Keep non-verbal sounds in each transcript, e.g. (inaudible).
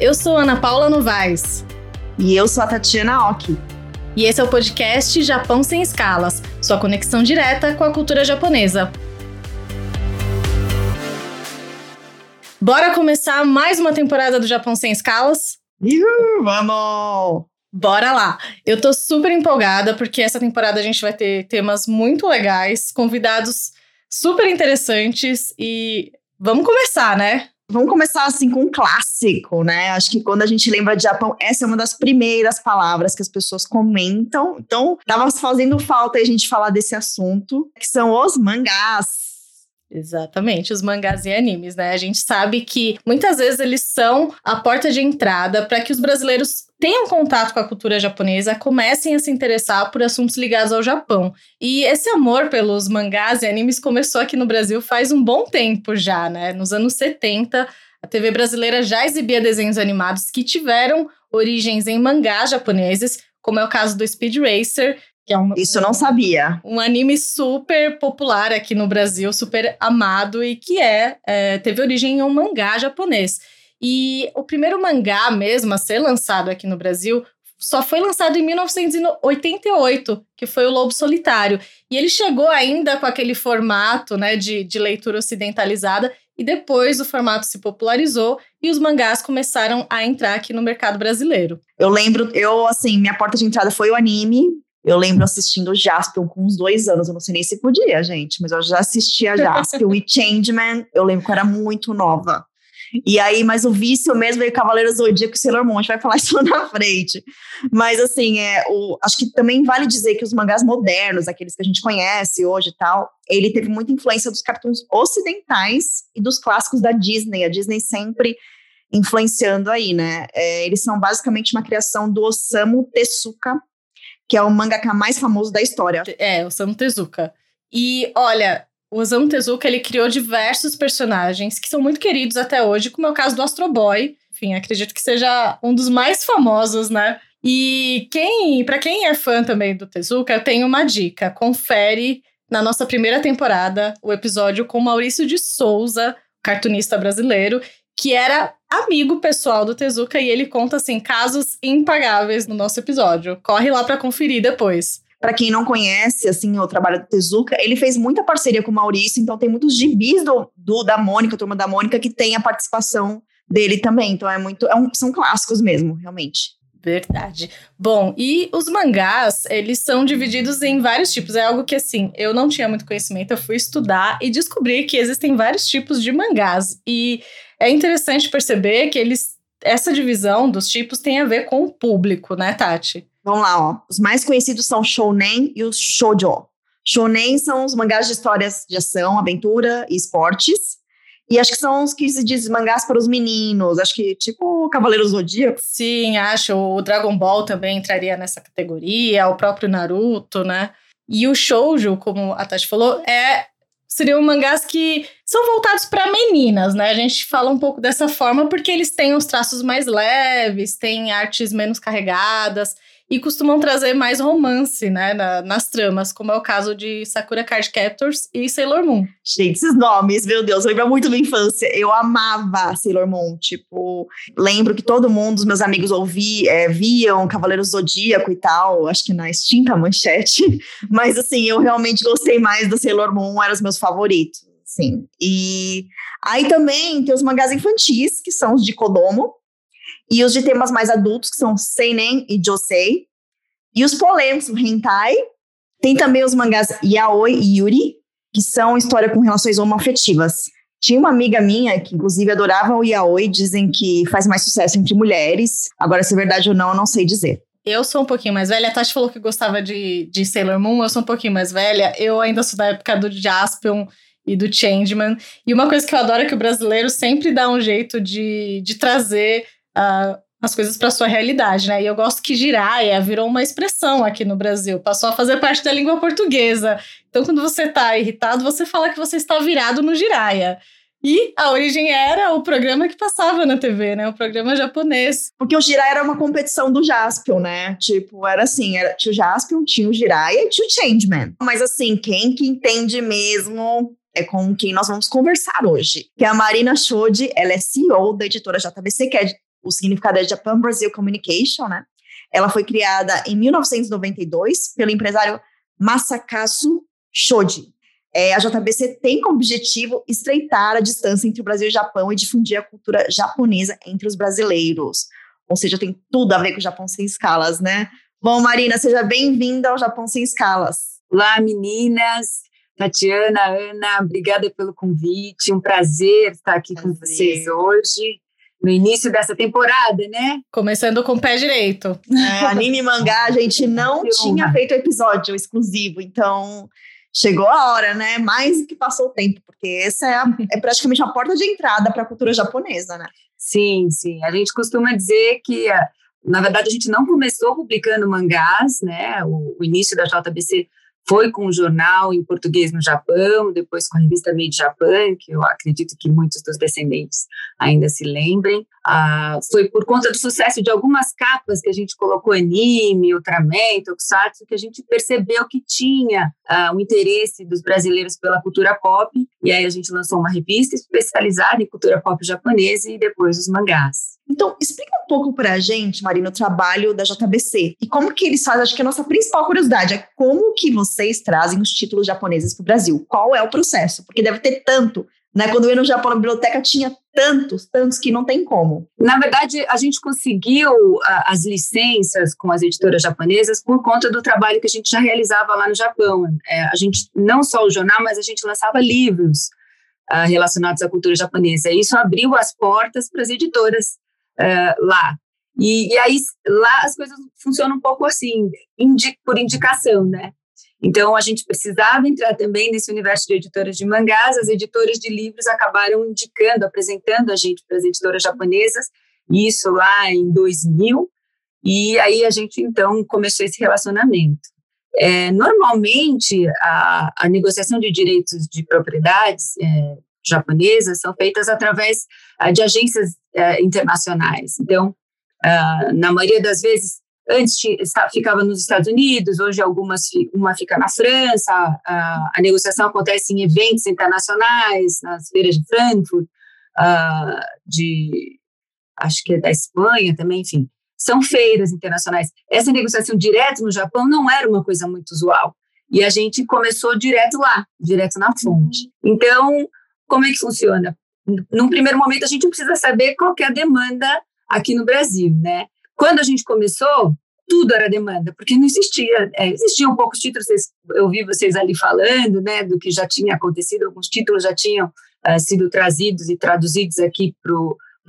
Eu sou Ana Paula Novaes. E eu sou a Tatiana Oki. E esse é o podcast Japão Sem Escalas sua conexão direta com a cultura japonesa. Bora começar mais uma temporada do Japão Sem Escalas? Uhul, vamos! Bora lá! Eu tô super empolgada porque essa temporada a gente vai ter temas muito legais, convidados super interessantes e vamos começar, né? Vamos começar assim com um clássico, né? Acho que quando a gente lembra de Japão, essa é uma das primeiras palavras que as pessoas comentam. Então, tava fazendo falta a gente falar desse assunto, que são os mangás. Exatamente, os mangás e animes, né? A gente sabe que muitas vezes eles são a porta de entrada para que os brasileiros tenham contato com a cultura japonesa, comecem a se interessar por assuntos ligados ao Japão. E esse amor pelos mangás e animes começou aqui no Brasil faz um bom tempo já, né? Nos anos 70, a TV brasileira já exibia desenhos animados que tiveram origens em mangás japoneses, como é o caso do Speed Racer, que é um, Isso eu não sabia. Um anime super popular aqui no Brasil, super amado e que é, é, teve origem em um mangá japonês. E o primeiro mangá mesmo a ser lançado aqui no Brasil só foi lançado em 1988, que foi o Lobo Solitário. E ele chegou ainda com aquele formato né, de, de leitura ocidentalizada, e depois o formato se popularizou e os mangás começaram a entrar aqui no mercado brasileiro. Eu lembro, eu assim, minha porta de entrada foi o anime, eu lembro assistindo Jaspion com uns dois anos, eu não sei nem se podia, gente, mas eu já assistia Jaspion e Changeman, eu lembro que eu era muito nova. E aí, mas o vício mesmo veio Cavaleiro Zodíaco e Sailor Moon, a gente vai falar (laughs) isso na frente. Mas assim, é, o, acho que também vale dizer que os mangás modernos, aqueles que a gente conhece hoje e tal, ele teve muita influência dos cartoons ocidentais e dos clássicos da Disney. A Disney sempre influenciando aí, né? É, eles são basicamente uma criação do Osamu Tezuka, que é o mangaka mais famoso da história. É, Osamu Tezuka. E olha, o Osamu Tezuka ele criou diversos personagens que são muito queridos até hoje, como é o caso do Astro Boy. Enfim, acredito que seja um dos mais famosos, né? E quem, para quem é fã também do Tezuka, eu tenho uma dica. Confere na nossa primeira temporada o episódio com Maurício de Souza, cartunista brasileiro, que era amigo pessoal do Tezuka e ele conta assim casos impagáveis no nosso episódio. Corre lá para conferir depois. Para quem não conhece assim o trabalho do Tezuka, ele fez muita parceria com o Maurício, então tem muitos gibis do, do da Mônica, turma da Mônica, que tem a participação dele também. Então é muito, é um, são clássicos mesmo, realmente. Verdade. Bom, e os mangás, eles são divididos em vários tipos. É algo que, assim, eu não tinha muito conhecimento, eu fui estudar e descobri que existem vários tipos de mangás. E é interessante perceber que eles essa divisão dos tipos tem a ver com o público, né, Tati? Vamos lá, ó. Os mais conhecidos são shounen e os shoujo. Shounen são os mangás de histórias de ação, aventura e esportes. E acho que são os que se diz mangás para os meninos. Acho que tipo Cavaleiro Zodíaco. Sim, acho. O Dragon Ball também entraria nessa categoria, o próprio Naruto, né? E o shoujo, como a Tati falou, é seriam mangás que são voltados para meninas, né? A gente fala um pouco dessa forma porque eles têm os traços mais leves, têm artes menos carregadas e costumam trazer mais romance, né, na, nas tramas, como é o caso de Sakura Card Captors e Sailor Moon. Gente, esses nomes, meu Deus, lembra muito da infância. Eu amava Sailor Moon, tipo, lembro que todo mundo, os meus amigos ouvi, é, viam Cavaleiro Zodíaco e tal, acho que na extinta manchete, (laughs) mas assim, eu realmente gostei mais do Sailor Moon, eram os meus favoritos, sim. E aí também tem os mangás infantis, que são os de Kodomo, e os de temas mais adultos, que são Seinen e Josei. E os polêmicos, o Hentai. Tem também os mangás Yaoi e Yuri, que são história com relações homoafetivas. Tinha uma amiga minha que, inclusive, adorava o Yaoi, dizem que faz mais sucesso entre mulheres. Agora, se é verdade ou não, eu não sei dizer. Eu sou um pouquinho mais velha. A Tati falou que gostava de, de Sailor Moon, eu sou um pouquinho mais velha. Eu ainda sou da época do Jaspion e do Changeman. E uma coisa que eu adoro é que o brasileiro sempre dá um jeito de, de trazer uh, as coisas para sua realidade, né? E eu gosto que giraia virou uma expressão aqui no Brasil, passou a fazer parte da língua portuguesa. Então, quando você está irritado, você fala que você está virado no giraia. E a origem era o programa que passava na TV, né? O programa japonês. Porque o Jiraiya era uma competição do Jaspion, né? Tipo, era assim, era, tinha o Jaspion, tinha o Jiraiya e tinha o Changeman. Mas assim, quem que entende mesmo é com quem nós vamos conversar hoje. Que é a Marina Shode, ela é CEO da editora JBC, que é o significado é Japan Brazil Communication, né? Ela foi criada em 1992 pelo empresário Masakazu Shoji. É, a JBC tem como objetivo estreitar a distância entre o Brasil e o Japão e difundir a cultura japonesa entre os brasileiros. Ou seja, tem tudo a ver com o Japão sem escalas, né? Bom, Marina, seja bem-vinda ao Japão sem escalas. Olá, meninas. Tatiana, Ana, obrigada pelo convite. Um prazer estar aqui prazer. com vocês hoje no início dessa temporada, né? Começando com o pé direito. É, anime e mangá, a gente não tinha feito episódio exclusivo, então chegou a hora, né? Mais que passou o tempo, porque essa é, a, é praticamente a porta de entrada para a cultura japonesa, né? Sim, sim. A gente costuma dizer que, na verdade, a gente não começou publicando mangás, né? O, o início da JBC foi com o jornal em português no Japão, depois com a revista Made Japan, que eu acredito que muitos dos descendentes ainda se lembrem. Ah, foi por conta do sucesso de algumas capas que a gente colocou anime, Ultraman, Tokusatsu, que a gente percebeu que tinha ah, um interesse dos brasileiros pela cultura pop, e aí a gente lançou uma revista especializada em cultura pop japonesa e depois os mangás. Então, explica um pouco para a gente, Marina, o trabalho da JBC e como que eles fazem. Acho que a nossa principal curiosidade é como que vocês trazem os títulos japoneses para o Brasil. Qual é o processo? Porque deve ter tanto. Né? Quando eu ia no Japão na biblioteca, tinha tantos, tantos que não tem como. Na verdade, a gente conseguiu a, as licenças com as editoras japonesas por conta do trabalho que a gente já realizava lá no Japão. É, a gente, não só o jornal, mas a gente lançava livros uh, relacionados à cultura japonesa. Isso abriu as portas para as editoras lá. E, e, aí lá as coisas funcionam um pouco assim, indi por indicação, né? Então a gente precisava entrar também nesse universo de editoras de mangás. As editoras de livros acabaram indicando, apresentando a gente para as editoras japonesas. Isso lá em 2000. E aí a gente então começou esse relacionamento. É, normalmente a, a, negociação de direitos de propriedades é, japonesas são feitas através uh, de agências uh, internacionais. Então, uh, na maioria das vezes, antes ficava nos Estados Unidos, hoje algumas uma fica na França. A, negociação acontece em eventos internacionais, nas feiras de Frankfurt, de acho que é da Espanha também, enfim. São feiras internacionais. Essa negociação direto no Japão não era uma coisa muito usual. E a gente começou direto lá, direto na fonte. Então, como é que funciona? Num primeiro momento, a gente precisa saber qual é a demanda aqui no Brasil, né? Quando a gente começou, tudo era demanda, porque não existia, é, existiam poucos títulos, vocês, eu vi vocês ali falando, né, do que já tinha acontecido, alguns títulos já tinham uh, sido trazidos e traduzidos aqui para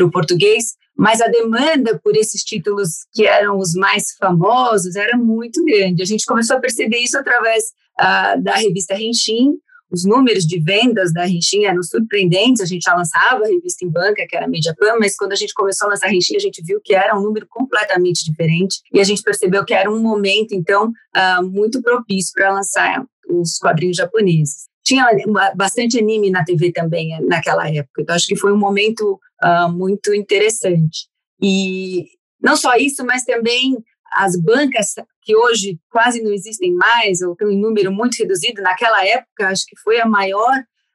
o português, mas a demanda por esses títulos que eram os mais famosos era muito grande. A gente começou a perceber isso através uh, da revista Renshin, os números de vendas da Rinchin eram surpreendentes, a gente já lançava a revista em banca, que era a Mediaplan, mas quando a gente começou a lançar a Rinchin, a gente viu que era um número completamente diferente, e a gente percebeu que era um momento, então, uh, muito propício para lançar os quadrinhos japoneses. Tinha bastante anime na TV também eh, naquela época, então acho que foi um momento uh, muito interessante. E não só isso, mas também as bancas que hoje quase não existem mais, ou tem um número muito reduzido, naquela época acho que foi a maior,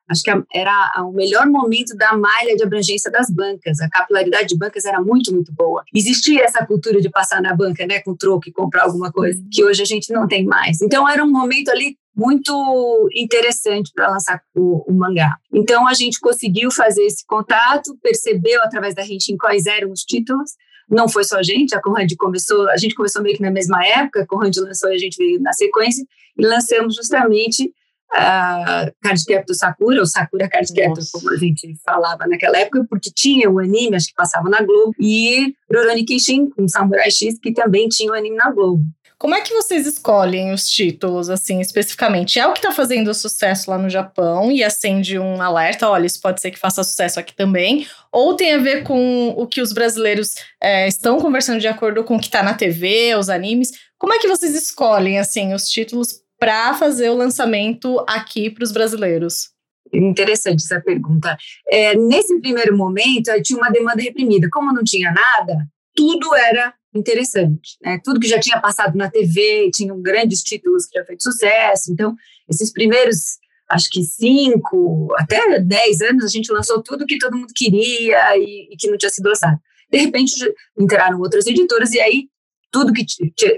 acho que era o melhor momento da malha de abrangência das bancas, a capilaridade de bancas era muito, muito boa. Existia essa cultura de passar na banca, né, com troco e comprar alguma coisa, que hoje a gente não tem mais. Então era um momento ali muito interessante para lançar o, o, mangá. Então a gente conseguiu fazer esse contato, percebeu através da gente em quais eram os títulos, não foi só a gente, a Conrad começou, a gente começou meio que na mesma época, a Conrad lançou e a gente veio na sequência, e lançamos justamente a Card Captor Sakura, ou Sakura Card Captor, como a gente falava naquela época, porque tinha o um anime, acho que passava na Globo, e Rurouni Kenshin, com Samurai X, que também tinha o um anime na Globo. Como é que vocês escolhem os títulos, assim, especificamente? É o que está fazendo sucesso lá no Japão e acende um alerta, olha, isso pode ser que faça sucesso aqui também? Ou tem a ver com o que os brasileiros é, estão conversando de acordo com o que está na TV, os animes? Como é que vocês escolhem, assim, os títulos para fazer o lançamento aqui para os brasileiros? Interessante essa pergunta. É, nesse primeiro momento, tinha uma demanda reprimida. Como não tinha nada, tudo era interessante. Né? Tudo que já tinha passado na TV, tinham grandes títulos que já feito sucesso. Então, esses primeiros, acho que cinco, até dez anos, a gente lançou tudo que todo mundo queria e, e que não tinha sido lançado. De repente entraram outras editoras e aí tudo que,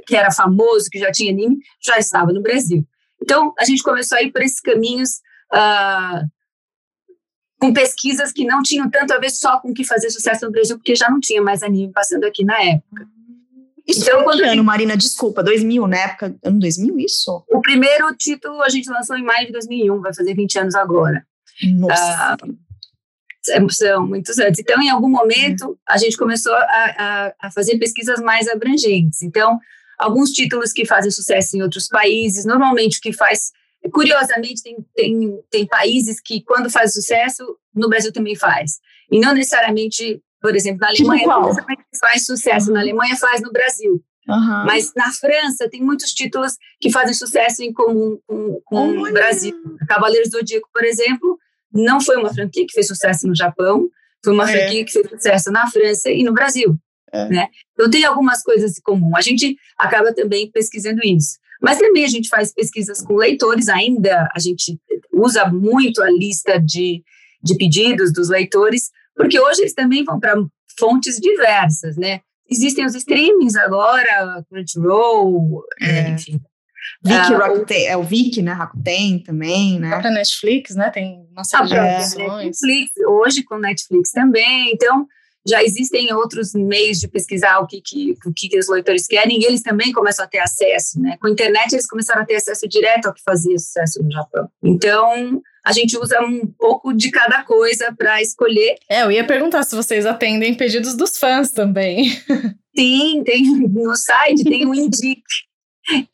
que era famoso, que já tinha anime, já estava no Brasil. Então, a gente começou a ir por esses caminhos uh, com pesquisas que não tinham tanto a ver só com o que fazer sucesso no Brasil, porque já não tinha mais anime passando aqui na época. Isso então, quando ano, Marina? Desculpa, 2000, na época, ano 2000, isso? O primeiro título a gente lançou em maio de 2001, vai fazer 20 anos agora. Nossa. Uh, são muitos anos. Então, em algum momento, a gente começou a, a, a, fazer pesquisas mais abrangentes. Então, alguns títulos que fazem sucesso em outros países, normalmente o que faz. Curiosamente, tem, tem, tem países que, quando faz sucesso, no Brasil também faz. E não necessariamente, por exemplo, na tipo Alemanha, tipo faz sucesso na Alemanha, faz no Brasil. Uhum. Mas na França tem muitos títulos que fazem sucesso em comum com, com o Brasil. Cavaleiros do Zodíaco, por exemplo, não foi uma franquia que fez sucesso no Japão, foi uma é. franquia que fez sucesso na França e no Brasil. É. Né? Então, tem algumas coisas em comum. A gente acaba também pesquisando isso. Mas também a gente faz pesquisas com leitores ainda, a gente usa muito a lista de, de pedidos dos leitores, porque hoje eles também vão para fontes diversas, né? Existem os streamings agora, Crunchyroll, é. enfim, Vic, uh, Rakuten, é o Vic, né? Rakuten também, né? A Netflix, né? Tem de é. Netflix, hoje com Netflix também. Então, já existem outros meios de pesquisar o que, que, o que, os leitores querem e eles também começam a ter acesso, né? Com a internet, eles começaram a ter acesso direto ao que fazia sucesso no Japão. Então, a gente usa um pouco de cada coisa para escolher. É, eu ia perguntar se vocês atendem pedidos dos fãs também. (laughs) Sim, tem no site, tem o Indique,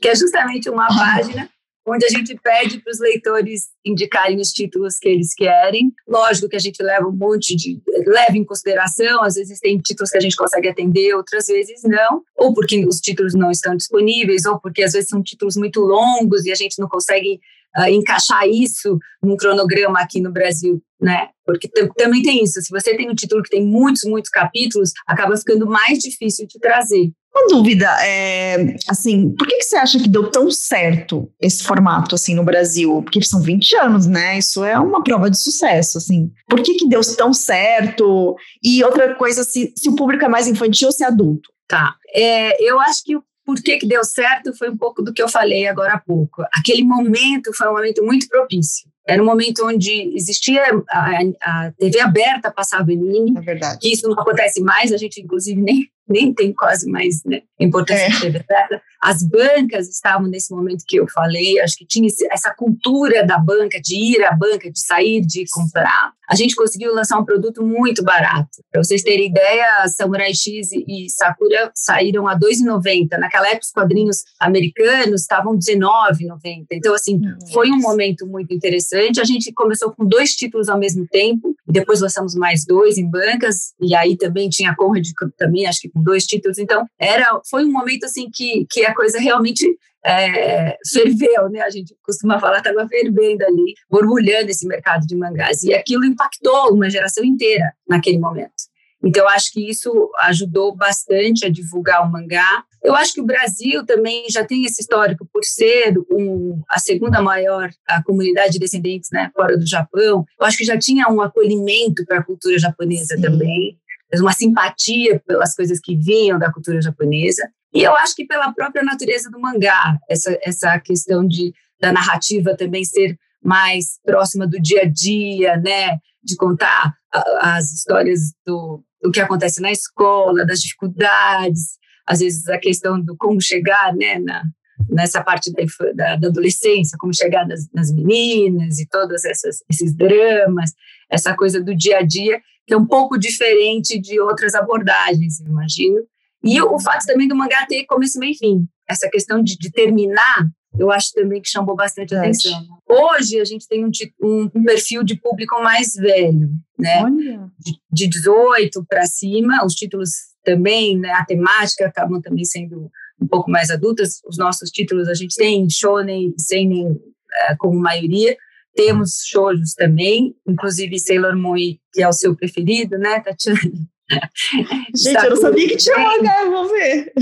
que é justamente uma página onde a gente pede para os leitores indicarem os títulos que eles querem. Lógico que a gente leva um monte de. leva em consideração, às vezes tem títulos que a gente consegue atender, outras vezes não, ou porque os títulos não estão disponíveis, ou porque às vezes são títulos muito longos e a gente não consegue uh, encaixar isso num cronograma aqui no Brasil, né? Porque também tem isso. Se você tem um título que tem muitos, muitos capítulos, acaba ficando mais difícil de trazer. Uma dúvida, é, assim, por que, que você acha que deu tão certo esse formato, assim, no Brasil? Porque são 20 anos, né? Isso é uma prova de sucesso, assim. Por que que deu tão certo? E outra coisa, se, se o público é mais infantil ou se é adulto? Tá. É, eu acho que o por que, que deu certo foi um pouco do que eu falei agora há pouco. Aquele momento foi um momento muito propício. Era um momento onde existia a, a TV aberta, passava anime. É verdade. Que isso não acontece mais, a gente inclusive nem nem tem quase mais né, importância é. de TV aberta. As bancas estavam nesse momento que eu falei, acho que tinha essa cultura da banca, de ir à banca, de sair, de comprar. A gente conseguiu lançar um produto muito barato. Para vocês terem ideia, Samurai X e Sakura saíram a R$ 2,90. Naquela época, os quadrinhos americanos estavam R$ 19,90. Então, assim, foi um momento muito interessante. A gente começou com dois títulos ao mesmo tempo, depois lançamos mais dois em bancas, e aí também tinha a Conrad também, acho que com dois títulos. Então, era, foi um momento assim que, que a coisa realmente é, ferveu, né? A gente costuma falar, estava fervendo ali, borbulhando esse mercado de mangás. E aquilo impactou uma geração inteira naquele momento. Então, eu acho que isso ajudou bastante a divulgar o mangá. Eu acho que o Brasil também já tem esse histórico por ser um, a segunda maior a comunidade de descendentes né, fora do Japão. Eu acho que já tinha um acolhimento para a cultura japonesa Sim. também uma simpatia pelas coisas que vinham da cultura japonesa. E eu acho que pela própria natureza do mangá, essa, essa questão de, da narrativa também ser mais próxima do dia a dia, né? De contar as histórias do, do que acontece na escola, das dificuldades, às vezes a questão do como chegar, né? Na, nessa parte da, da, da, adolescência, como chegar nas, nas meninas e todos esses dramas, essa coisa do dia a dia, que é um pouco diferente de outras abordagens, imagino. E o, o fato também do mangá ter começo, meio fim. Essa questão de, de terminar, eu acho também que chamou bastante é. atenção. Hoje a gente tem um, um, um, perfil de público mais velho, né? De, de 18 para cima, os títulos também, né? A temática acabam também sendo um pouco mais adultas. Os nossos títulos a gente tem shonen, seinen uh, como maioria, temos shoujos também, inclusive Sailor Moon, que é o seu preferido, né, Tatiana? (laughs) Gente, eu não sabia que tinha mangá, eu vou ver.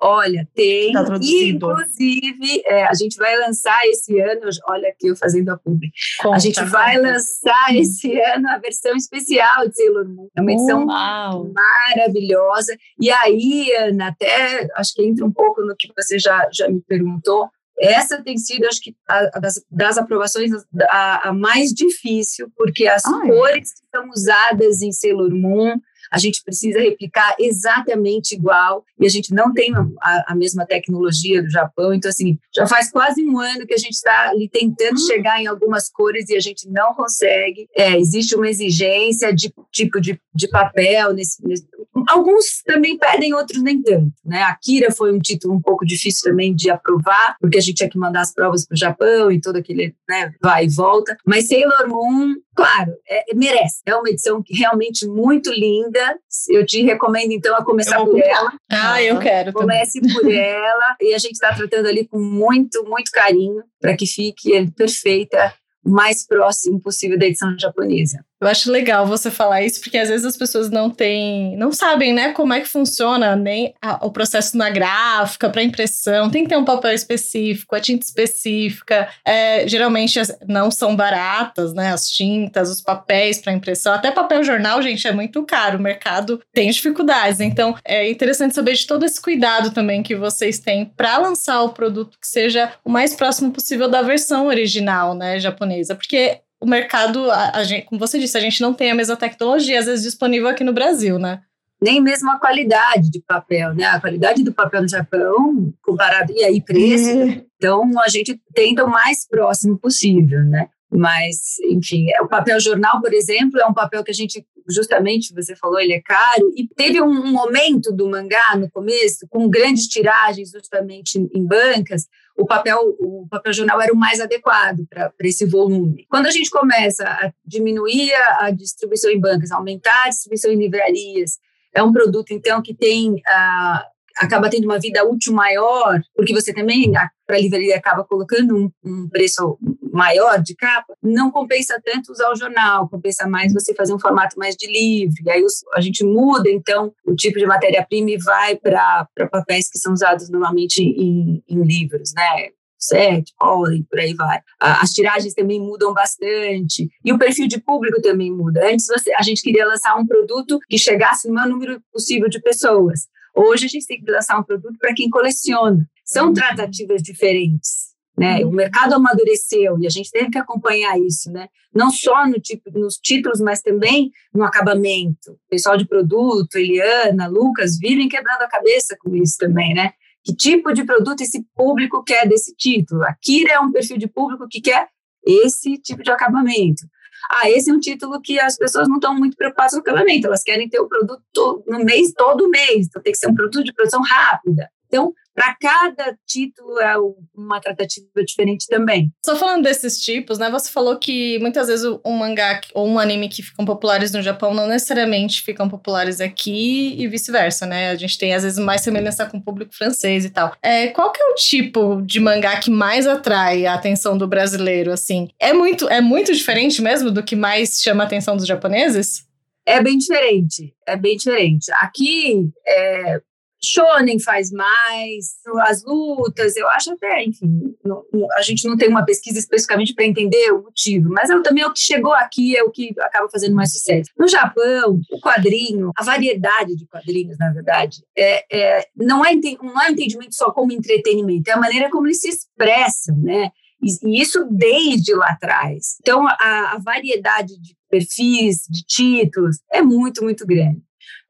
Olha, tem. Tá traduzido. Inclusive, é, a gente vai lançar esse ano, olha aqui eu fazendo a publi. Conta, a gente vai conta. lançar esse ano a versão especial de Sailor Moon. É uma edição Uau. maravilhosa. E aí, Ana, até acho que entra um pouco no que você já, já me perguntou. Essa tem sido, acho que, a, a das, das aprovações, a, a mais difícil, porque as é? cores que são usadas em Sailor Moon, a gente precisa replicar exatamente igual, e a gente não tem a, a mesma tecnologia do Japão, então, assim, já faz quase um ano que a gente está ali tentando Hum. chegar em algumas cores e a gente não consegue. É, existe uma exigência de tipo de, de papel nesse, nesse- Alguns também pedem, outros nem tanto, né? A Kira foi um título um pouco difícil também de aprovar, porque a gente tinha que mandar as provas para o Japão e todo aquele, né, vai e volta. Mas Sailor Moon, claro, é- merece. É uma edição que realmente muito linda. Eu te recomendo, então, a começar por comprar. ela. Ah, eu quero também. Comece por (laughs) ela e a gente está tratando ali com muito, muito carinho para que fique ele perfeita, o mais próximo possível da edição japonesa. Eu acho legal você falar isso, porque às vezes as pessoas não têm, não sabem, né, como é que funciona nem a- o processo na gráfica, para impressão. Tem que ter um papel específico, a tinta específica. É, geralmente não são baratas, né, as tintas, os papéis para impressão. Até papel jornal, gente, é muito caro. O mercado tem dificuldades. Então, é interessante saber de todo esse cuidado também que vocês têm para lançar o produto que seja o mais próximo possível da versão original, né, japonesa, porque o mercado, a, a gente, como você disse, a gente não tem a mesma tecnologia, às vezes, disponível aqui no Brasil, né? Nem mesmo a qualidade de papel, né? A qualidade do papel no Japão, comparado, e aí preço, É. Então, a gente tenta o mais próximo possível, né? Mas, enfim, é, o papel jornal, por exemplo, é um papel que a gente, justamente, você falou, ele é caro. E teve um, momento do mangá, no começo, com grandes tiragens, justamente em bancas, o papel, o papel jornal era o mais adequado para esse volume. Quando a gente começa a diminuir a, a distribuição em bancas, aumentar a distribuição em livrarias, é um produto, então, que tem... ah, acaba tendo uma vida útil maior, porque você também, para a livraria, acaba colocando um, um, preço maior de capa, não compensa tanto usar o jornal, compensa mais você fazer um formato mais de livro. E aí os, a gente muda, então, o tipo de matéria-prima e vai para papéis que são usados normalmente em, em livros, né? sete, pólen, por aí vai. As tiragens também mudam bastante e o perfil de público também muda. Antes você, a gente queria lançar um produto que chegasse no maior número possível de pessoas. Hoje a gente tem que lançar um produto para quem coleciona. São tratativas diferentes. Né? O mercado amadureceu e a gente teve que acompanhar isso, né? não só no tipo, nos títulos, mas também no acabamento. O pessoal de produto, Eliana, Lucas, vivem quebrando a cabeça com isso também, né? Que tipo de produto esse público quer desse título? A Kira é um perfil de público que quer esse tipo de acabamento. Ah, esse é um título que as pessoas não estão muito preocupadas com o acabamento, elas querem ter o produto no mês, todo mês, então tem que ser um produto de produção rápida. Então, para cada título é uma tratativa diferente também. Só falando desses tipos, né? Você falou que muitas vezes um mangá ou um anime que ficam populares no Japão não necessariamente ficam populares aqui e vice-versa, né? A gente tem às vezes mais semelhança com o público francês e tal. É, qual que é o tipo de mangá que mais atrai a atenção do brasileiro, assim? É muito, é muito diferente mesmo do que mais chama a atenção dos japoneses? É bem diferente, é bem diferente. Aqui, é, Shonen faz mais, as lutas, eu acho até, enfim, não, a gente não tem uma pesquisa especificamente para entender o motivo, mas é, também o que chegou aqui é o que acaba fazendo mais sucesso. No Japão, o quadrinho, a variedade de quadrinhos, na verdade, é, é, não, é, não é um entendimento só como entretenimento, é a maneira como eles se expressam, né? E isso desde lá atrás. Então, a, a variedade de perfis, de títulos, é muito, muito grande.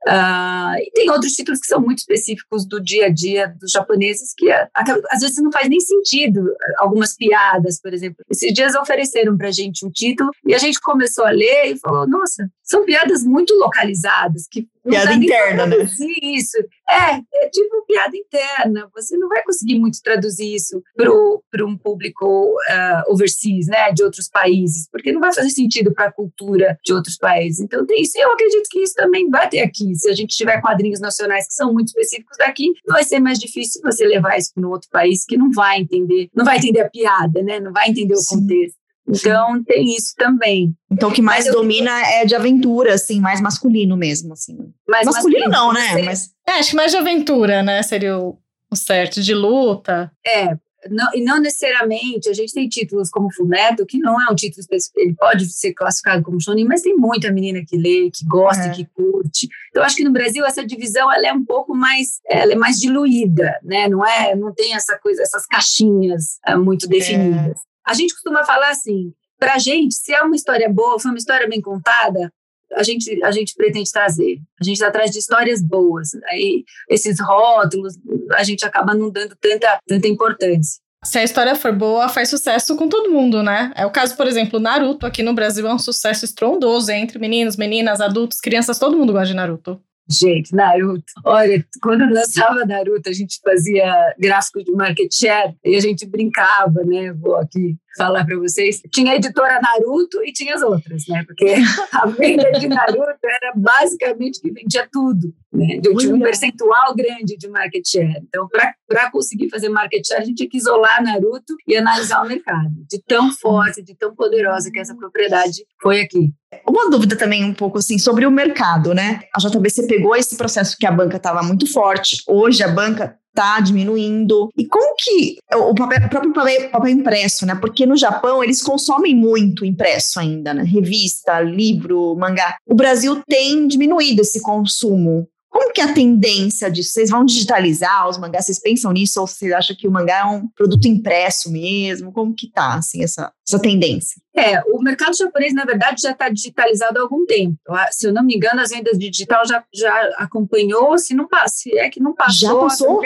Uh, e tem outros títulos que são muito específicos do dia a dia dos japoneses que uh, às vezes não faz nem sentido. Algumas piadas, por exemplo. Esses dias ofereceram para gente um título e a gente começou a ler e falou: nossa, são piadas muito localizadas que piada interna, né? Isso. É, é tipo piada interna. Você não vai conseguir muito traduzir isso para um público uh, overseas, né, de outros países, porque não vai fazer sentido para a cultura de outros países. Então tem isso. Eu acredito que isso tambem vai ter aqui. Se a gente tiver quadrinhos nacionais que são muito específicos daqui, vai ser mais difícil você levar isso para um outro país que não vai entender, não vai entender a piada, né? Não vai entender o Sim. contexto. Então Sim. tem isso também. Então o que mais eu... domina é de aventura, assim, mais masculino mesmo, assim. Mais masculino, masculino não, né? Mas... É, acho que mais de aventura, né? Seria o, certo, de luta. É, não, e não necessariamente, a gente tem títulos como Fumeto, que não é um título específico, ele pode ser classificado como shonen, mas tem muita menina que lê, que gosta, é. que curte. Então, acho que no Brasil essa divisão ela é um pouco mais, ela é mais diluída, né? Não é, não tem essa coisa, essas caixinhas uh, muito definidas. É. A gente costuma falar assim, pra gente, se é uma história boa, foi uma história bem contada, a gente, a gente pretende trazer. A gente está atrás de histórias boas. Aí esses rótulos, a gente acaba não dando tanta, tanta importância. Se a história for boa, faz sucesso com todo mundo, né? É o caso, por exemplo, Naruto aqui no Brasil é um sucesso estrondoso entre meninos, meninas, adultos, crianças, todo mundo gosta de Naruto. Gente, Naruto. Olha, quando lançava Naruto, a gente fazia gráfico de market share e a gente brincava, né? Vou aqui falar para vocês. Tinha a editora Naruto e tinha as outras, né? Porque (laughs) a venda de Naruto era basicamente que vendia tudo. Né? Eu tinha um percentual grande de market share. Então, para conseguir fazer market share, a gente tinha que isolar Naruto e analisar o mercado. De tão forte, de tão poderosa que essa propriedade foi aqui. Uma dúvida também um pouco assim sobre o mercado, né? A JBC pegou esse processo que a banca estava muito forte. Hoje a banca está diminuindo. E como que o, papel, o próprio papel, papel, impresso, né? Porque no Japão eles consomem muito impresso ainda, né? Revista, livro, mangá. O Brasil tem diminuído esse consumo. Como que é a tendência disso? Vocês vão digitalizar os mangás? Vocês pensam nisso? Ou vocês acham que o mangá é um produto impresso mesmo? Como que tá, assim, essa, essa tendência? É, o mercado japonês, na verdade, já está digitalizado há algum tempo. Se eu não me engano, as vendas de digital já, já acompanhou, se não se é que não passou. Já passou?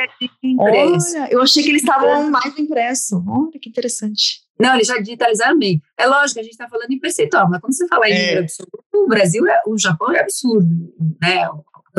Olha, eu achei que eles estavam mais impresso. Olha, que interessante. Não, eles já digitalizaram bem. É lógico, a gente está falando em percentual, mas quando você fala em é. absurdo, o Brasil, é, o Japão é absurdo, né?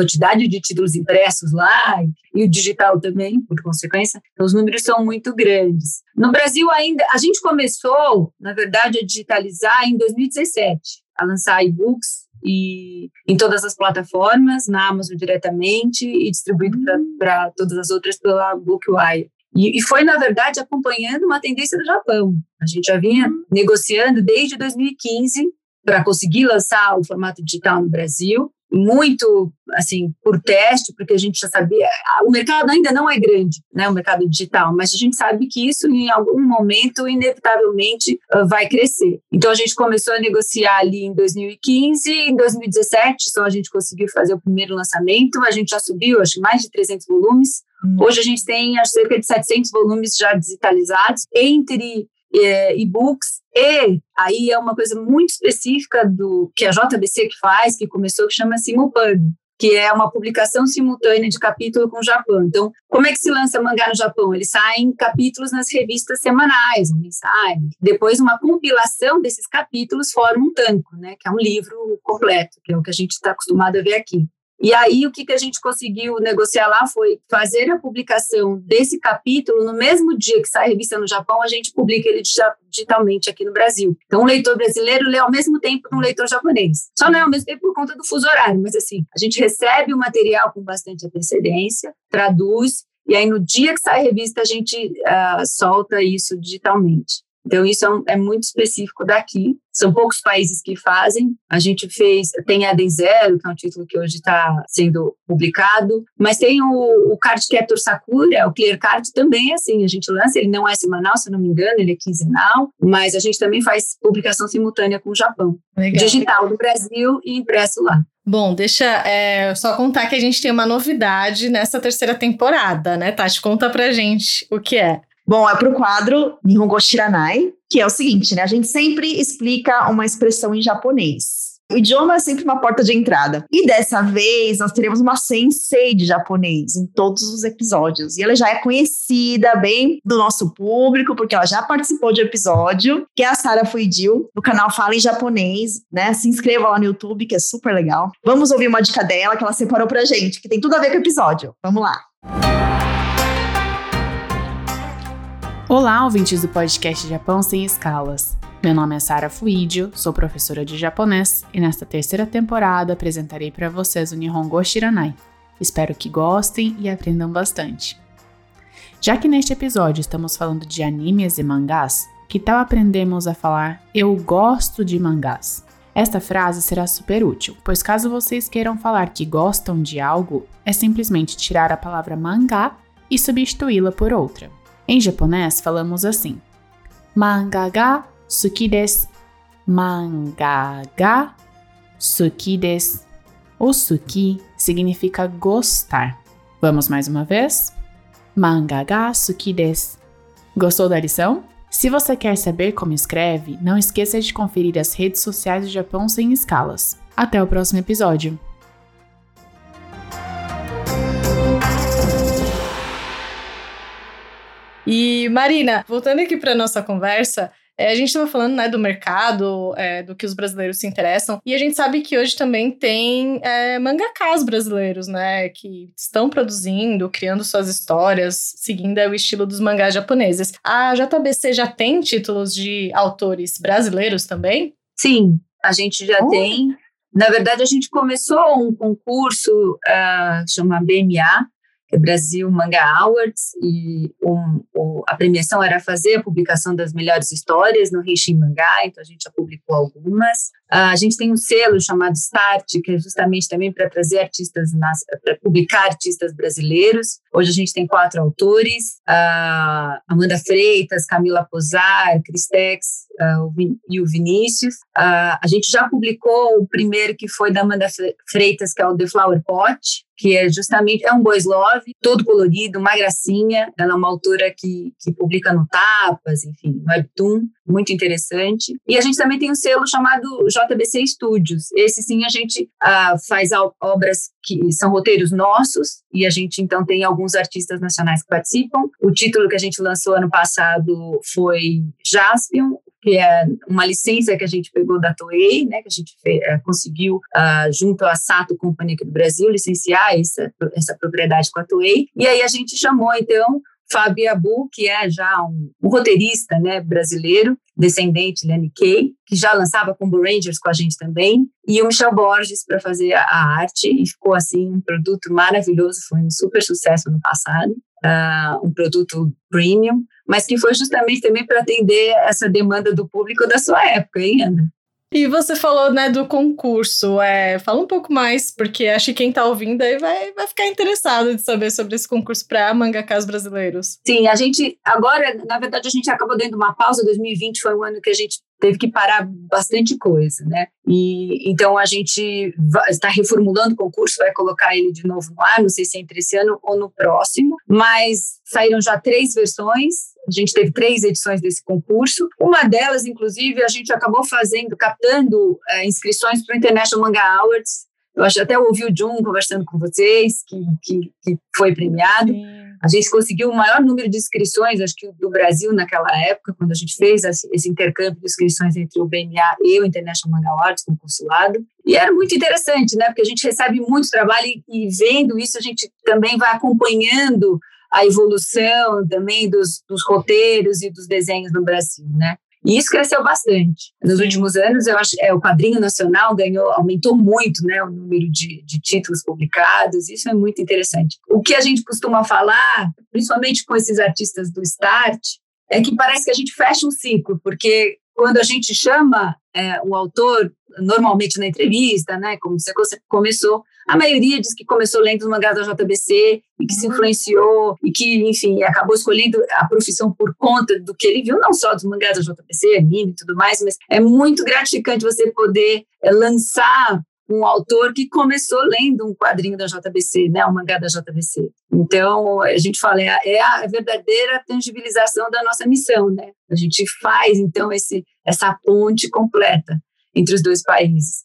Quantidade de títulos impressos lá e o digital também, por consequência, então os números são muito grandes. No Brasil ainda, a gente começou, na verdade, a digitalizar em 2017, a lançar e-books e em todas as plataformas, na Amazon diretamente e distribuído para hum. todas as outras pela Bookwire. E, e, foi, na verdade, acompanhando uma tendência do Japão. A gente já vinha hum. negociando desde 2015 para conseguir lançar o formato digital no Brasil muito assim por teste, porque a gente já sabia, o mercado ainda não é grande, né, o mercado digital, mas a gente sabe que isso em algum momento inevitavelmente uh, vai crescer. Então a gente começou a negociar ali em 2015, em 2017 só a gente conseguiu fazer o primeiro lançamento, a gente já subiu, acho que mais de 300 volumes. Hum. Hoje a gente tem acho, cerca de 700 volumes já digitalizados entre e-books e aí é uma coisa muito específica do que a JBC que faz, que começou, que chama Simulpub, que é uma publicação simultânea de capítulo com o Japão. Então, como é que se lança mangá no Japão? Eles saem capítulos nas revistas semanais, mensais. Depois, uma compilação desses capítulos forma um tanco, né, que é um livro completo, que é o que a gente está acostumado a ver aqui. E aí, o que, que a gente conseguiu negociar lá foi fazer a publicação desse capítulo no mesmo dia que sai a revista no Japão, a gente publica ele digitalmente aqui no Brasil. Então, o leitor brasileiro lê ao mesmo tempo que um leitor japonês. Só não é ao mesmo tempo por conta do fuso horário, mas assim, a gente recebe o material com bastante antecedência, traduz, e aí no dia que sai a revista a gente uh, solta isso digitalmente. Então, isso é, um, é, muito específico daqui. São poucos países que fazem. A gente fez, tem a Zero, que é um título que hoje está sendo publicado, mas tem o, o Card Captor Sakura, o Clear Card também é assim. A gente lança, ele não é semanal, se eu não me engano, ele é quinzenal, mas a gente também faz publicação simultânea com o Japão. Legal. Digital do Brasil e impresso lá. Bom, deixa é, só contar que a gente tem uma novidade nessa terceira temporada, né, Tati? Conta pra gente o que é. Bom, é para o quadro Nihongo Shiranai, que é o seguinte, né? A gente sempre explica uma expressão em japonês. O idioma é sempre uma porta de entrada. E dessa vez nós teremos uma sensei de japonês em todos os episódios. E ela já é conhecida bem do nosso público, porque ela já participou de um episódio, que é a Sara Fuidil, do canal Fala em Japonês, né? Se inscreva lá no YouTube, que é super legal. Vamos ouvir uma dica dela que ela separou pra gente, que tem tudo a ver com o episódio. Vamos lá. Olá, ouvintes do podcast Japão Sem Escalas. Meu nome é Sara Fuidio, sou professora de japonês e nesta terceira temporada apresentarei para vocês o Nihongo Shiranai. Espero que gostem e aprendam bastante. Já que neste episódio estamos falando de animes e mangás, que tal aprendemos a falar eu gosto de mangás? Esta frase será super útil, pois caso vocês queiram falar que gostam de algo, é simplesmente tirar a palavra mangá e substituí-la por outra. Em japonês, falamos assim: Manga ga suki desu. Manga ga suki desu. O suki significa gostar. Vamos mais uma vez? Manga ga suki desu. Gostou da lição? Se você quer saber como escreve, não esqueça de conferir as redes sociais do Japão sem escalas. Até o próximo episódio! E Marina, voltando aqui para nossa conversa, é, a gente estava falando né, do mercado, é, do que os brasileiros se interessam, e a gente sabe que hoje também tem é, mangakas brasileiros, né, que estão produzindo, criando suas histórias, seguindo o estilo dos mangás japoneses. A JBC já tem títulos de autores brasileiros também? Sim, a gente já oh. tem. Na verdade, a gente começou um concurso uh, chama BMA, é Brasil Manga Awards, e um, um, a premiação era fazer a publicação das melhores histórias no Reishin Mangá, então a gente já publicou algumas. Uh, a gente tem um selo chamado Start, que é justamente também para trazer artistas, para publicar artistas brasileiros. Hoje a gente tem quatro autores, uh, Amanda Freitas, Camila Posar, Cristex uh, e o Vinícius. a gente já publicou o primeiro que foi da Amanda Freitas, que é o The Flower Pot, que é justamente, é um boys love, todo colorido, uma gracinha. Ela é uma autora que, que publica no Tapas, enfim, no Webtoon, muito interessante. E a gente também tem um selo chamado JBC Studios. Esse sim a gente uh, faz obras que são roteiros nossos e a gente então tem alguns artistas nacionais que participam. O título que a gente lançou ano passado foi Jaspion, que é uma licença que a gente pegou da Toei, né, que a gente fez, é, conseguiu, uh, junto à Sato Company aqui do Brasil, licenciar essa, essa propriedade com a Toei. E aí a gente chamou, então, Fábio Abu, que é já um, um, roteirista né, brasileiro, descendente de Lenny Kay, que já lançava Combo Rangers com a gente também, e o Michel Borges para fazer a, a, arte, e ficou assim um produto maravilhoso, foi um super sucesso no passado, uh, um produto premium, mas que foi justamente também para atender essa demanda do público da sua época, hein, Ana? E você falou, né, do concurso. É, fala um pouco mais, porque acho que quem está ouvindo aí vai, vai ficar interessado de saber sobre esse concurso para mangakas brasileiros. Sim, a gente agora, na verdade, a gente acabou dando uma pausa. 2020 foi um ano que a gente teve que parar bastante coisa, né? E então a gente está reformulando o concurso, vai colocar ele de novo no ar, não sei se é entre esse ano ou no próximo, mas saíram já três versões. A gente teve três edições desse concurso. Uma delas, inclusive, a gente acabou fazendo, captando é, inscrições para o International Manga Awards. Eu acho até ouvi o Jun conversando com vocês, que, que, que foi premiado. Sim. A gente conseguiu o maior número de inscrições, acho que do Brasil naquela época, quando a gente fez esse intercâmbio de inscrições entre o BMA e o International Manga Awards com o consulado. E era muito interessante, né? Porque a gente recebe muito trabalho e, e vendo isso, a gente também vai acompanhando a evolução também dos, dos roteiros e dos desenhos no Brasil, né? E isso cresceu bastante. Nos Sim. últimos anos, eu acho é, o quadrinho nacional ganhou, aumentou muito né, o número de, de títulos publicados, isso é muito interessante. O que a gente costuma falar, principalmente com esses artistas do Start, é que parece que a gente fecha um ciclo, porque quando a gente chama é, um autor, normalmente na entrevista, né, como você começou, a maioria diz que começou lendo os mangás da JBC e que se uhum. influenciou e que, enfim, acabou escolhendo a profissão por conta do que ele viu, não só dos mangás da JBC, anime e tudo mais, mas é muito gratificante você poder é, lançar um autor que começou lendo um quadrinho da JBC, né, um mangá da JBC. Então, a gente fala, é, é a verdadeira tangibilização da nossa missão, né? A gente faz, então, esse, essa ponte completa entre os dois países.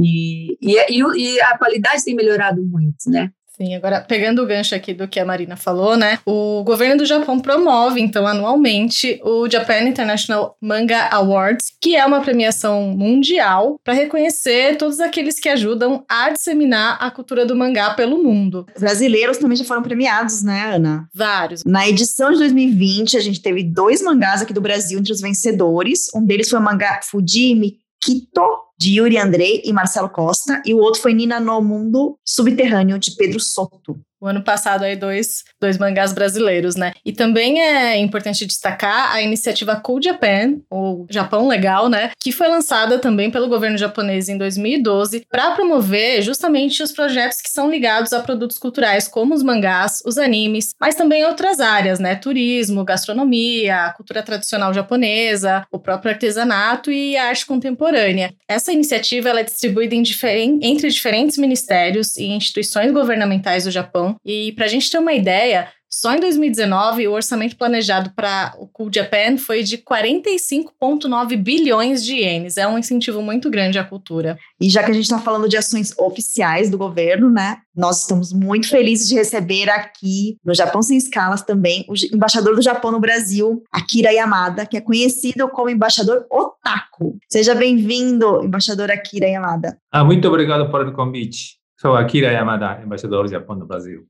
E, e, e, a qualidade tem melhorado muito, né? Sim, agora pegando o gancho aqui do que a Marina falou, né? O governo do Japão promove, então, anualmente o Japan International Manga Awards, que é uma premiação mundial para reconhecer todos aqueles que ajudam a disseminar a cultura do mangá pelo mundo. Brasileiros também já foram premiados, né, Ana? Vários. Na edição de 2020, a gente teve dois mangás aqui do Brasil entre os vencedores. Um deles foi o mangá Fujimi Kito, de Yuri Andrei e Marcelo Costa, e o outro foi Nina no Mundo Subterrâneo, de Pedro Soto. O ano passado aí dois, dois mangás brasileiros, né? E também é importante destacar a iniciativa Cool Japan, ou Japão Legal, né? Que foi lançada também pelo governo japonês em 2012 para promover justamente os projetos que são ligados a produtos culturais como os mangás, os animes, mas também outras áreas, né? Turismo, gastronomia, cultura tradicional japonesa, o próprio artesanato e a arte contemporânea. Essa iniciativa é distribuída entre diferentes ministérios e instituições governamentais do Japão e para a gente ter uma ideia, só em 2019 o orçamento planejado para o Cool Japan foi de 45,9 bilhões de ienes. É um incentivo muito grande à cultura. E já que a gente está falando de ações oficiais do governo, né? Nós estamos muito felizes de receber aqui no Japão Sem Escalas também o embaixador do Japão no Brasil, Akira Yamada, que é conhecido como embaixador otaku. Seja bem-vindo, embaixador Akira Yamada. Ah, muito obrigado pelo convite. Sou Akira Yamada, embaixador do Japão no Brasil.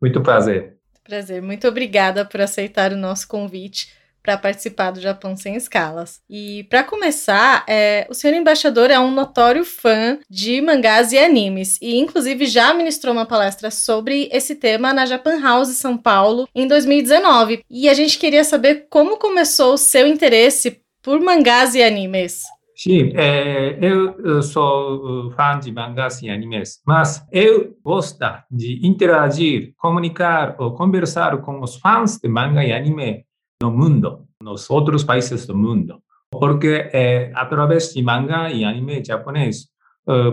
Muito prazer. Prazer. Muito obrigada por aceitar o nosso convite para participar do Japão Sem Escalas. E para começar, é, o senhor embaixador é um notório fã de mangás e animes e inclusive já ministrou uma palestra sobre esse tema na Japan House São Paulo em 2019. E a gente queria saber como começou o seu interesse por mangás e animes. Sim, é, eu sou fã de mangás e animes, mas eu gosto de interagir, comunicar ou conversar com os fãs de manga e anime no mundo, nos outros países do mundo. Porque é, através de manga e anime japonês,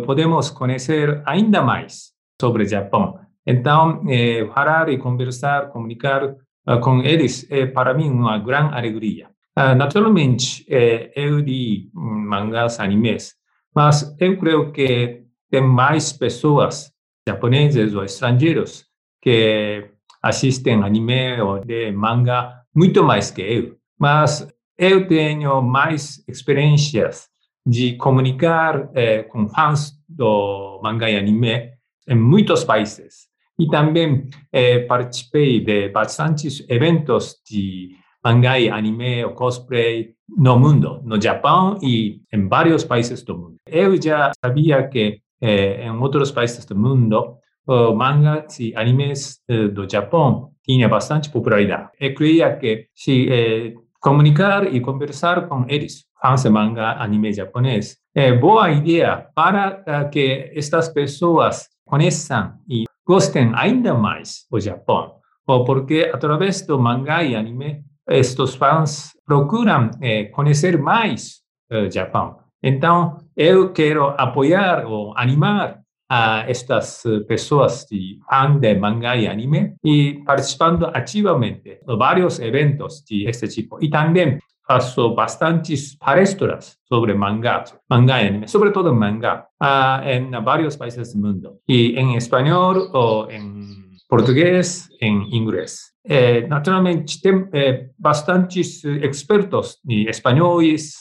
podemos conhecer ainda mais sobre o Japão. Então, é, falar e conversar, comunicar com eles é para mim uma grande alegria. Naturalmente, eu li mangás, animes, mas eu creio que tem mais pessoas, japoneses ou estrangeiros, que assistem anime ou de manga muito mais que eu. Mas eu tenho mais experiências de comunicar com fãs do manga e anime em muitos países. E também participei de bastantes eventos de mangá e anime ou cosplay no mundo, no Japão e em vários países do mundo. Eu já sabia que eh, em outros países do mundo, o mangas e animes eh, do Japão tinha bastante popularidade. Eu creia que se eh, comunicar e conversar com eles, fãs de manga, anime japonês, é boa ideia para uh, que estas pessoas conheçam e gostem ainda mais do Japão, porque através do mangá e anime estes fãs procuram eh, conhecer mais o Japão. Então, eu quero apoiar ou animar a estas pessoas de fã de mangá e anime e participando ativamente de vários eventos de este tipo. E também faço bastantes palestras sobre mangá, mangá e anime, sobretudo mangá, uh, em vários países do mundo. E em espanhol ou em português, em inglês. É, naturalmente, tem é, bastantes expertos espanhóis,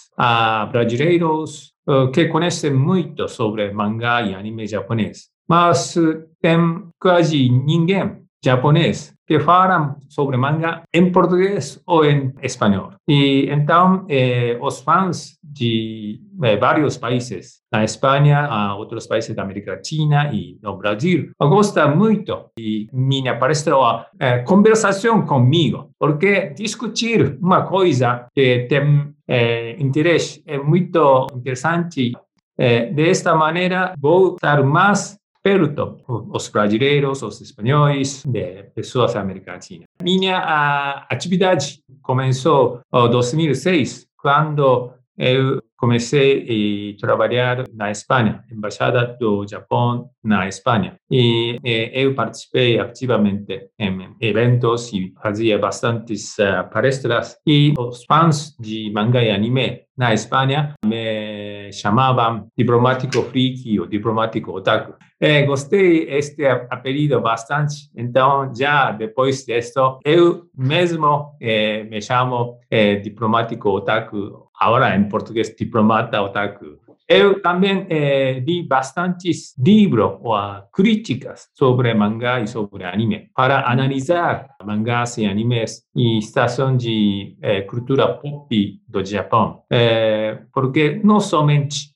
brasileiros, ah, que conhecem muito sobre mangá e anime japonês. Mas tem quase ninguém japonês que falam sobre manga em português ou em espanhol. E então, eh, os fãs de eh, vários países, na Espanha, a outros países da América Latina e no Brasil, gostam muito de minha palestra, eh, conversação comigo, porque discutir uma coisa que tem eh, interesse é muito interessante. Eh, desta maneira, vou estar mais perto os brasileiros, os espanhóis, de pessoas da América Latina. Minha atividade começou em 2006, quando eu comecei a trabalhar na Espanha, embaixada do Japão na Espanha. E, eu participei ativamente em eventos e fazia bastantes uh, palestras. E os fãs de manga e anime na Espanha me chamavam diplomático friki ou diplomático otaku. É, gostei este apelido bastante, então já depois disso, eu mesmo eh, me chamo eh, diplomático otaku, agora em português, diplomata otaku. Eu também eh, li bastantes livros ou críticas sobre mangá e sobre anime para analisar mangás e animes e estação de eh, cultura pop do Japão. Eh, porque não somente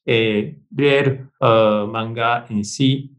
ler uh, mangá em si,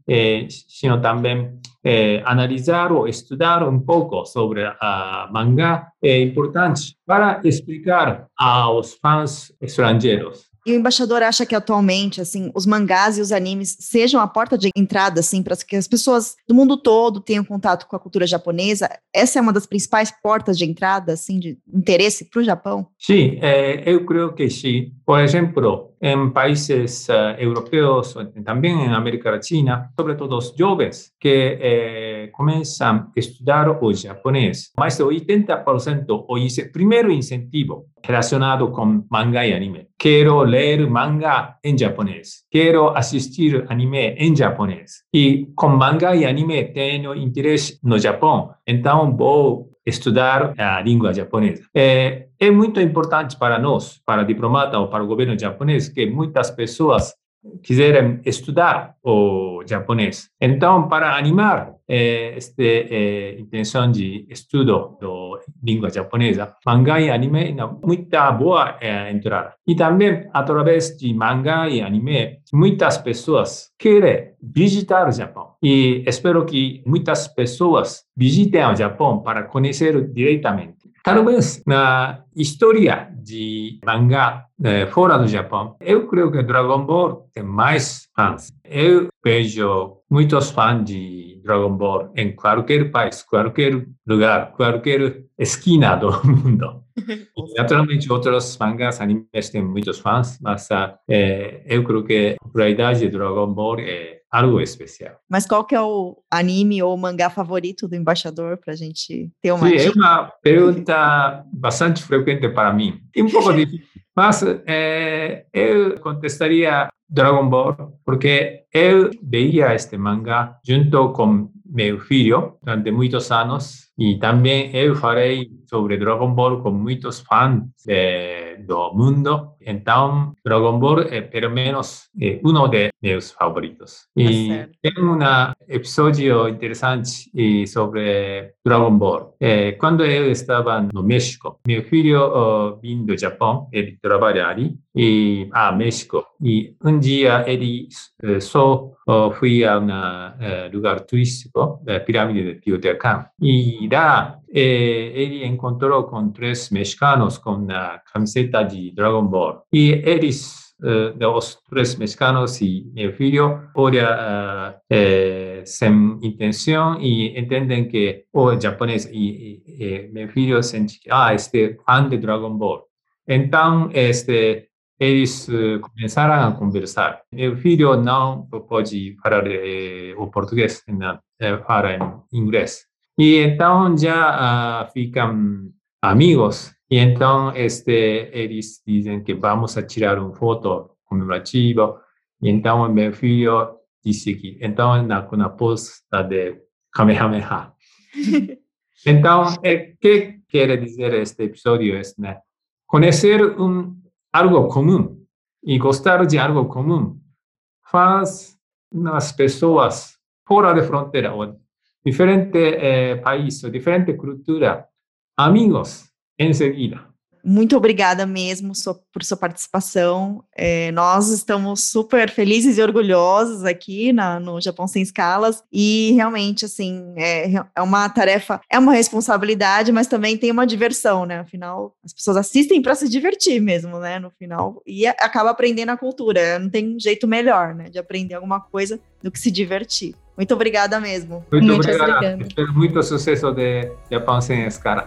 sino também é, analisar ou estudar um pouco sobre a mangá é importante para explicar aos fãs estrangeiros e o embaixador acha que atualmente, assim, os mangás e os animes sejam a porta de entrada, assim, para que as pessoas do mundo todo tenham contato com a cultura japonesa? Essa é uma das principais portas de entrada, assim, de interesse para o Japão? Sim, é, eu creio que sim. Por exemplo, em países uh, europeus, também em América Latina, sobretudo os jovens que eh, começam a estudar o japonês, mais de 80% o primeiro incentivo relacionado com mangá e anime. Quero ler mangá em japonês. Quero assistir anime em japonês. E com mangá e anime tenho interesse no Japão, então vou estudar a língua japonesa. É, é muito importante para nós, para diplomata ou para o governo japonês, que muitas pessoas quiserem estudar o japonês. Então, para animar eh, esta eh, intenção de estudo da língua japonesa, mangá e anime é muita boa eh, entrada. E também, através de mangá e anime, muitas pessoas querem visitar o Japão. E espero que muitas pessoas visitem o Japão para conhecer diretamente. Talvez na história de mangá eh, fora do Japão, eu creio que Dragon Ball tem mais fãs. Eu vejo muitos fãs de Dragon Ball em qualquer país, qualquer lugar, qualquer esquina do (laughs) mundo. (laughs) Naturalmente, outros mangás, animes têm muitos fãs, mas eh, eu creio que a popularidade de Dragon Ball é algo especial. Mas qual que é o anime ou mangá favorito do embaixador para a gente ter uma Sim, é uma pergunta bastante frequente para mim. É um pouco (laughs) difícil, mas é, eu contestaria Dragon Ball porque eu veia este mangá junto com meu filho durante muitos anos e também eu falei sobre Dragon Ball com muitos fãs de, do mundo. Então, Dragon Ball é pelo menos é um de meus favoritos. E tem um episódio interessante sobre Dragon Ball. É, quando eu estava no México, meu filho uh, vindo do Japão, ele trabalha ali, e a México. E um dia ele uh, só foi a um lugar turístico, a pirâmide de Teotihuacan. E lá eh, ele encontrou com três mexicanos com a camiseta de Dragon Ball. E eles, uh, os três mexicanos e meu filho, olham uh, eh, sem intenção e entendem que o japonês e, e, e meu filho sente que ah, este fã de Dragon Ball. Então, este eles uh, começaram a conversar. Meu filho não pode falar eh, o português, não, eh, fala em inglês. E então já uh, ficam amigos. E então este, eles dizem que vamos a tirar uma foto comemorativa. E então meu filho disse que então na, na posta de Kamehameha. (laughs) então, o que quer dizer este episódio? É né? conhecer um, algo comum e gostar de algo comum faz as pessoas fora de fronteira ou diferente eh, país, diferente cultura, amigos em seguida. Muito obrigada mesmo por sua participação. É, nós estamos super felizes e orgulhosos aqui na, no Japão Sem Escalas e realmente, assim, é, é uma tarefa, é uma responsabilidade, mas também tem uma diversão, né? Afinal, as pessoas assistem para se divertir mesmo, né? No final, e acaba aprendendo a cultura. Não tem jeito melhor, né? De aprender alguma coisa do que se divertir. Muito obrigada mesmo. Muito, muito obrigada. obrigada. Espero muito sucesso de Japão sem escala.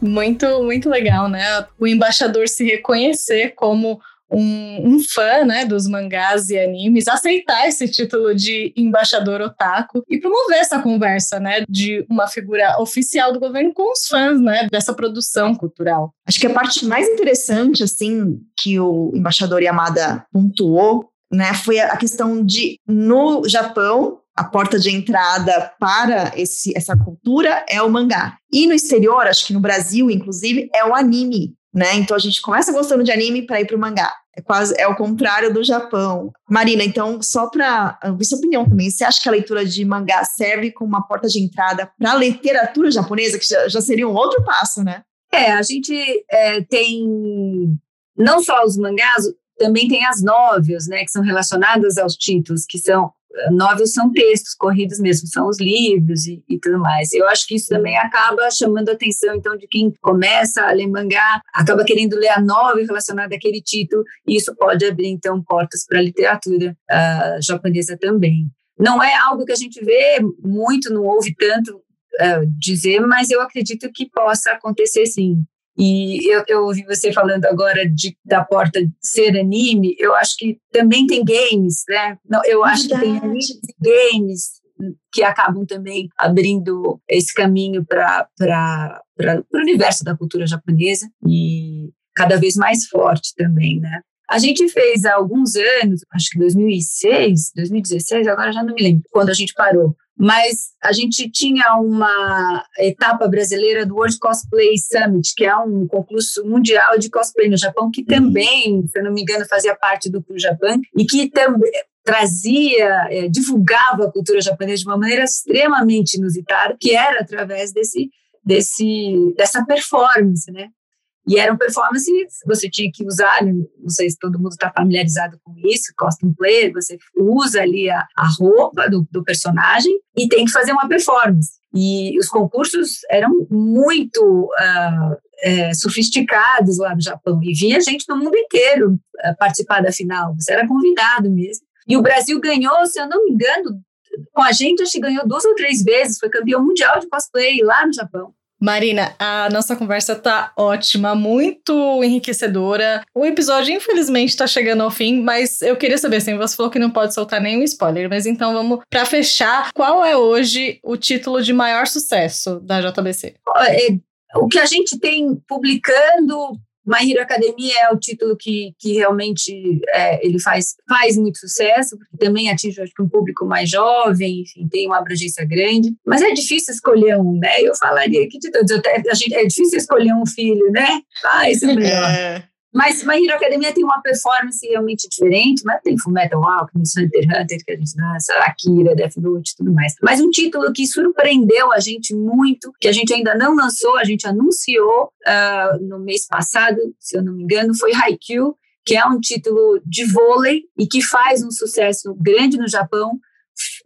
Muito, muito legal, né? O embaixador se reconhecer como um, um, fã né, dos mangás e animes, aceitar esse título de embaixador otaku e promover essa conversa né, de uma figura oficial do governo com os fãs né, dessa produção cultural. Acho que a parte mais interessante assim que o embaixador Yamada pontuou né, foi a questão de, no Japão, a porta de entrada para esse, essa cultura é o mangá. E no exterior, acho que no Brasil, inclusive, é o anime né? Então a gente começa gostando de anime para ir para o mangá. É quase é o contrário do Japão. Marina, então só para ouvir sua opinião também, você acha que a leitura de mangá serve como uma porta de entrada para a literatura japonesa, que já, já seria um outro passo, né? É, a gente é, tem não só os mangás, também tem as novelas, né, que são relacionadas aos títulos, que são novelas são textos corridos mesmo, são os livros e, e, tudo mais. Eu acho que isso também acaba chamando a atenção, então, de quem começa a ler mangá, acaba querendo ler a novela relacionada àquele título, e isso pode abrir, então, portas para a literatura uh, japonesa também. Não é algo que a gente vê muito, não ouve tanto uh, dizer, mas eu acredito que possa acontecer sim. E eu, eu ouvi você falando agora de, da porta ser anime, eu acho que também tem games, né? Não, eu acho Verdade. que tem animes e games que acabam também abrindo esse caminho para o universo da cultura japonesa e cada vez mais forte também, né? A gente fez há alguns anos, acho que 2006, 2016, agora já não me lembro, quando a gente parou, mas a gente tinha uma etapa brasileira do World Cosplay Summit, que é um concurso mundial de cosplay no Japão, que também, se eu não me engano, fazia parte do Pro Japan, e que também trazia, é, divulgava a cultura japonesa de uma maneira extremamente inusitada, que era através desse, desse, dessa performance, né? E eram performances, você tinha que usar, não sei se todo mundo está familiarizado com isso, costume play, você usa ali a, a roupa do, do, personagem e tem que fazer uma performance. E os concursos eram muito uh, é, sofisticados lá no Japão e vinha gente do mundo inteiro uh, participar da final, você era convidado mesmo. E o Brasil ganhou, se eu não me engano, com a gente, acho que ganhou duas ou três vezes, foi campeão mundial de cosplay lá no Japão. Marina, a nossa conversa tá ótima, muito enriquecedora. O episódio, infelizmente, tá chegando ao fim, mas eu queria saber, assim, você falou que não pode soltar nenhum spoiler, mas então vamos, para fechar, qual é hoje o título de maior sucesso da JBC? É, o que a gente tem publicando My Hero Academia é o título que, que realmente é, ele faz, faz muito sucesso, porque também atinge acho um público mais jovem, enfim, tem uma abrangência grande. Mas é difícil escolher um, né? Eu falaria que de todos, a gente, é difícil escolher um filho, né? Ah, esse (laughs) é melhor. É. Mas My Hero Academia tem uma performance realmente diferente, mas tem Fullmetal Alchemist, Hunter Hunter, que a gente dança, Akira, Death Note tudo mais. Mas um título que surpreendeu a gente muito, que a gente ainda não lançou, a gente anunciou uh, no mês passado, se eu não me engano, foi Haikyuu, que é um título de vôlei e que faz um sucesso grande no Japão,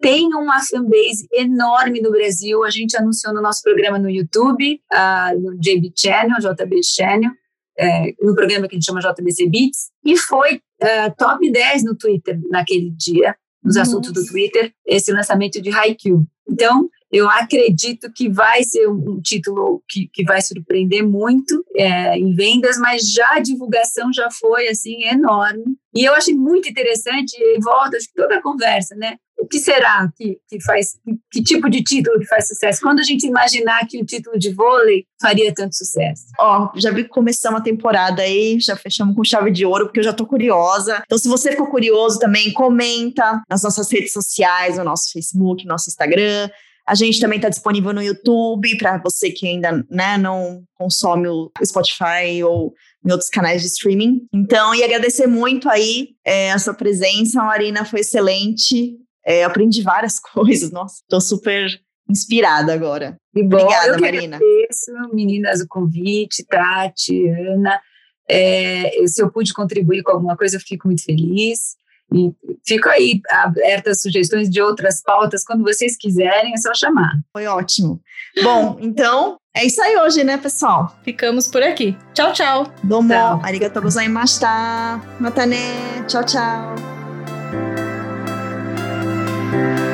tem uma fanbase enorme no Brasil. A gente anunciou no nosso programa no YouTube, uh, no JB Channel, JB Channel, é, no programa que a gente chama JBC Beats, e foi uh, top 10 no Twitter naquele dia, nos Nossa. assuntos do Twitter, esse lançamento de Haikyuu. Então, eu acredito que vai ser um, título que, que vai surpreender muito é, em vendas, mas já a divulgação já foi assim enorme. E eu achei muito interessante, e volta que toda a conversa, né? o que será que, que faz, que, que, tipo de título que faz sucesso? Quando a gente imaginar que um título de vôlei faria tanto sucesso? Ó, já vi que começamos a temporada aí, já fechamos com chave de ouro, porque eu já tô curiosa. Então, se você ficou curioso também, comenta nas nossas redes sociais, no nosso Facebook, no nosso Instagram. A gente também está disponível no YouTube para você que ainda né, não consome o Spotify ou em outros canais de streaming. Então, e agradecer muito aí é, a sua presença, Marina, foi excelente. É, aprendi várias (laughs) coisas. Nossa, tô super inspirada agora. Que bom, Obrigada, eu Marina. Agradeço, meninas, o convite, Tati, Ana. É, se eu pude contribuir com alguma coisa, eu fico muito feliz. E fico aí aberta a sugestões de outras pautas. Quando vocês quiserem, é só chamar. Foi ótimo. Bom, então é isso aí hoje, né, pessoal? Ficamos por aqui. Tchau, tchau. Domo, tchau. arigatou gozaimashita. Matane. Tchau, tchau. Thank you.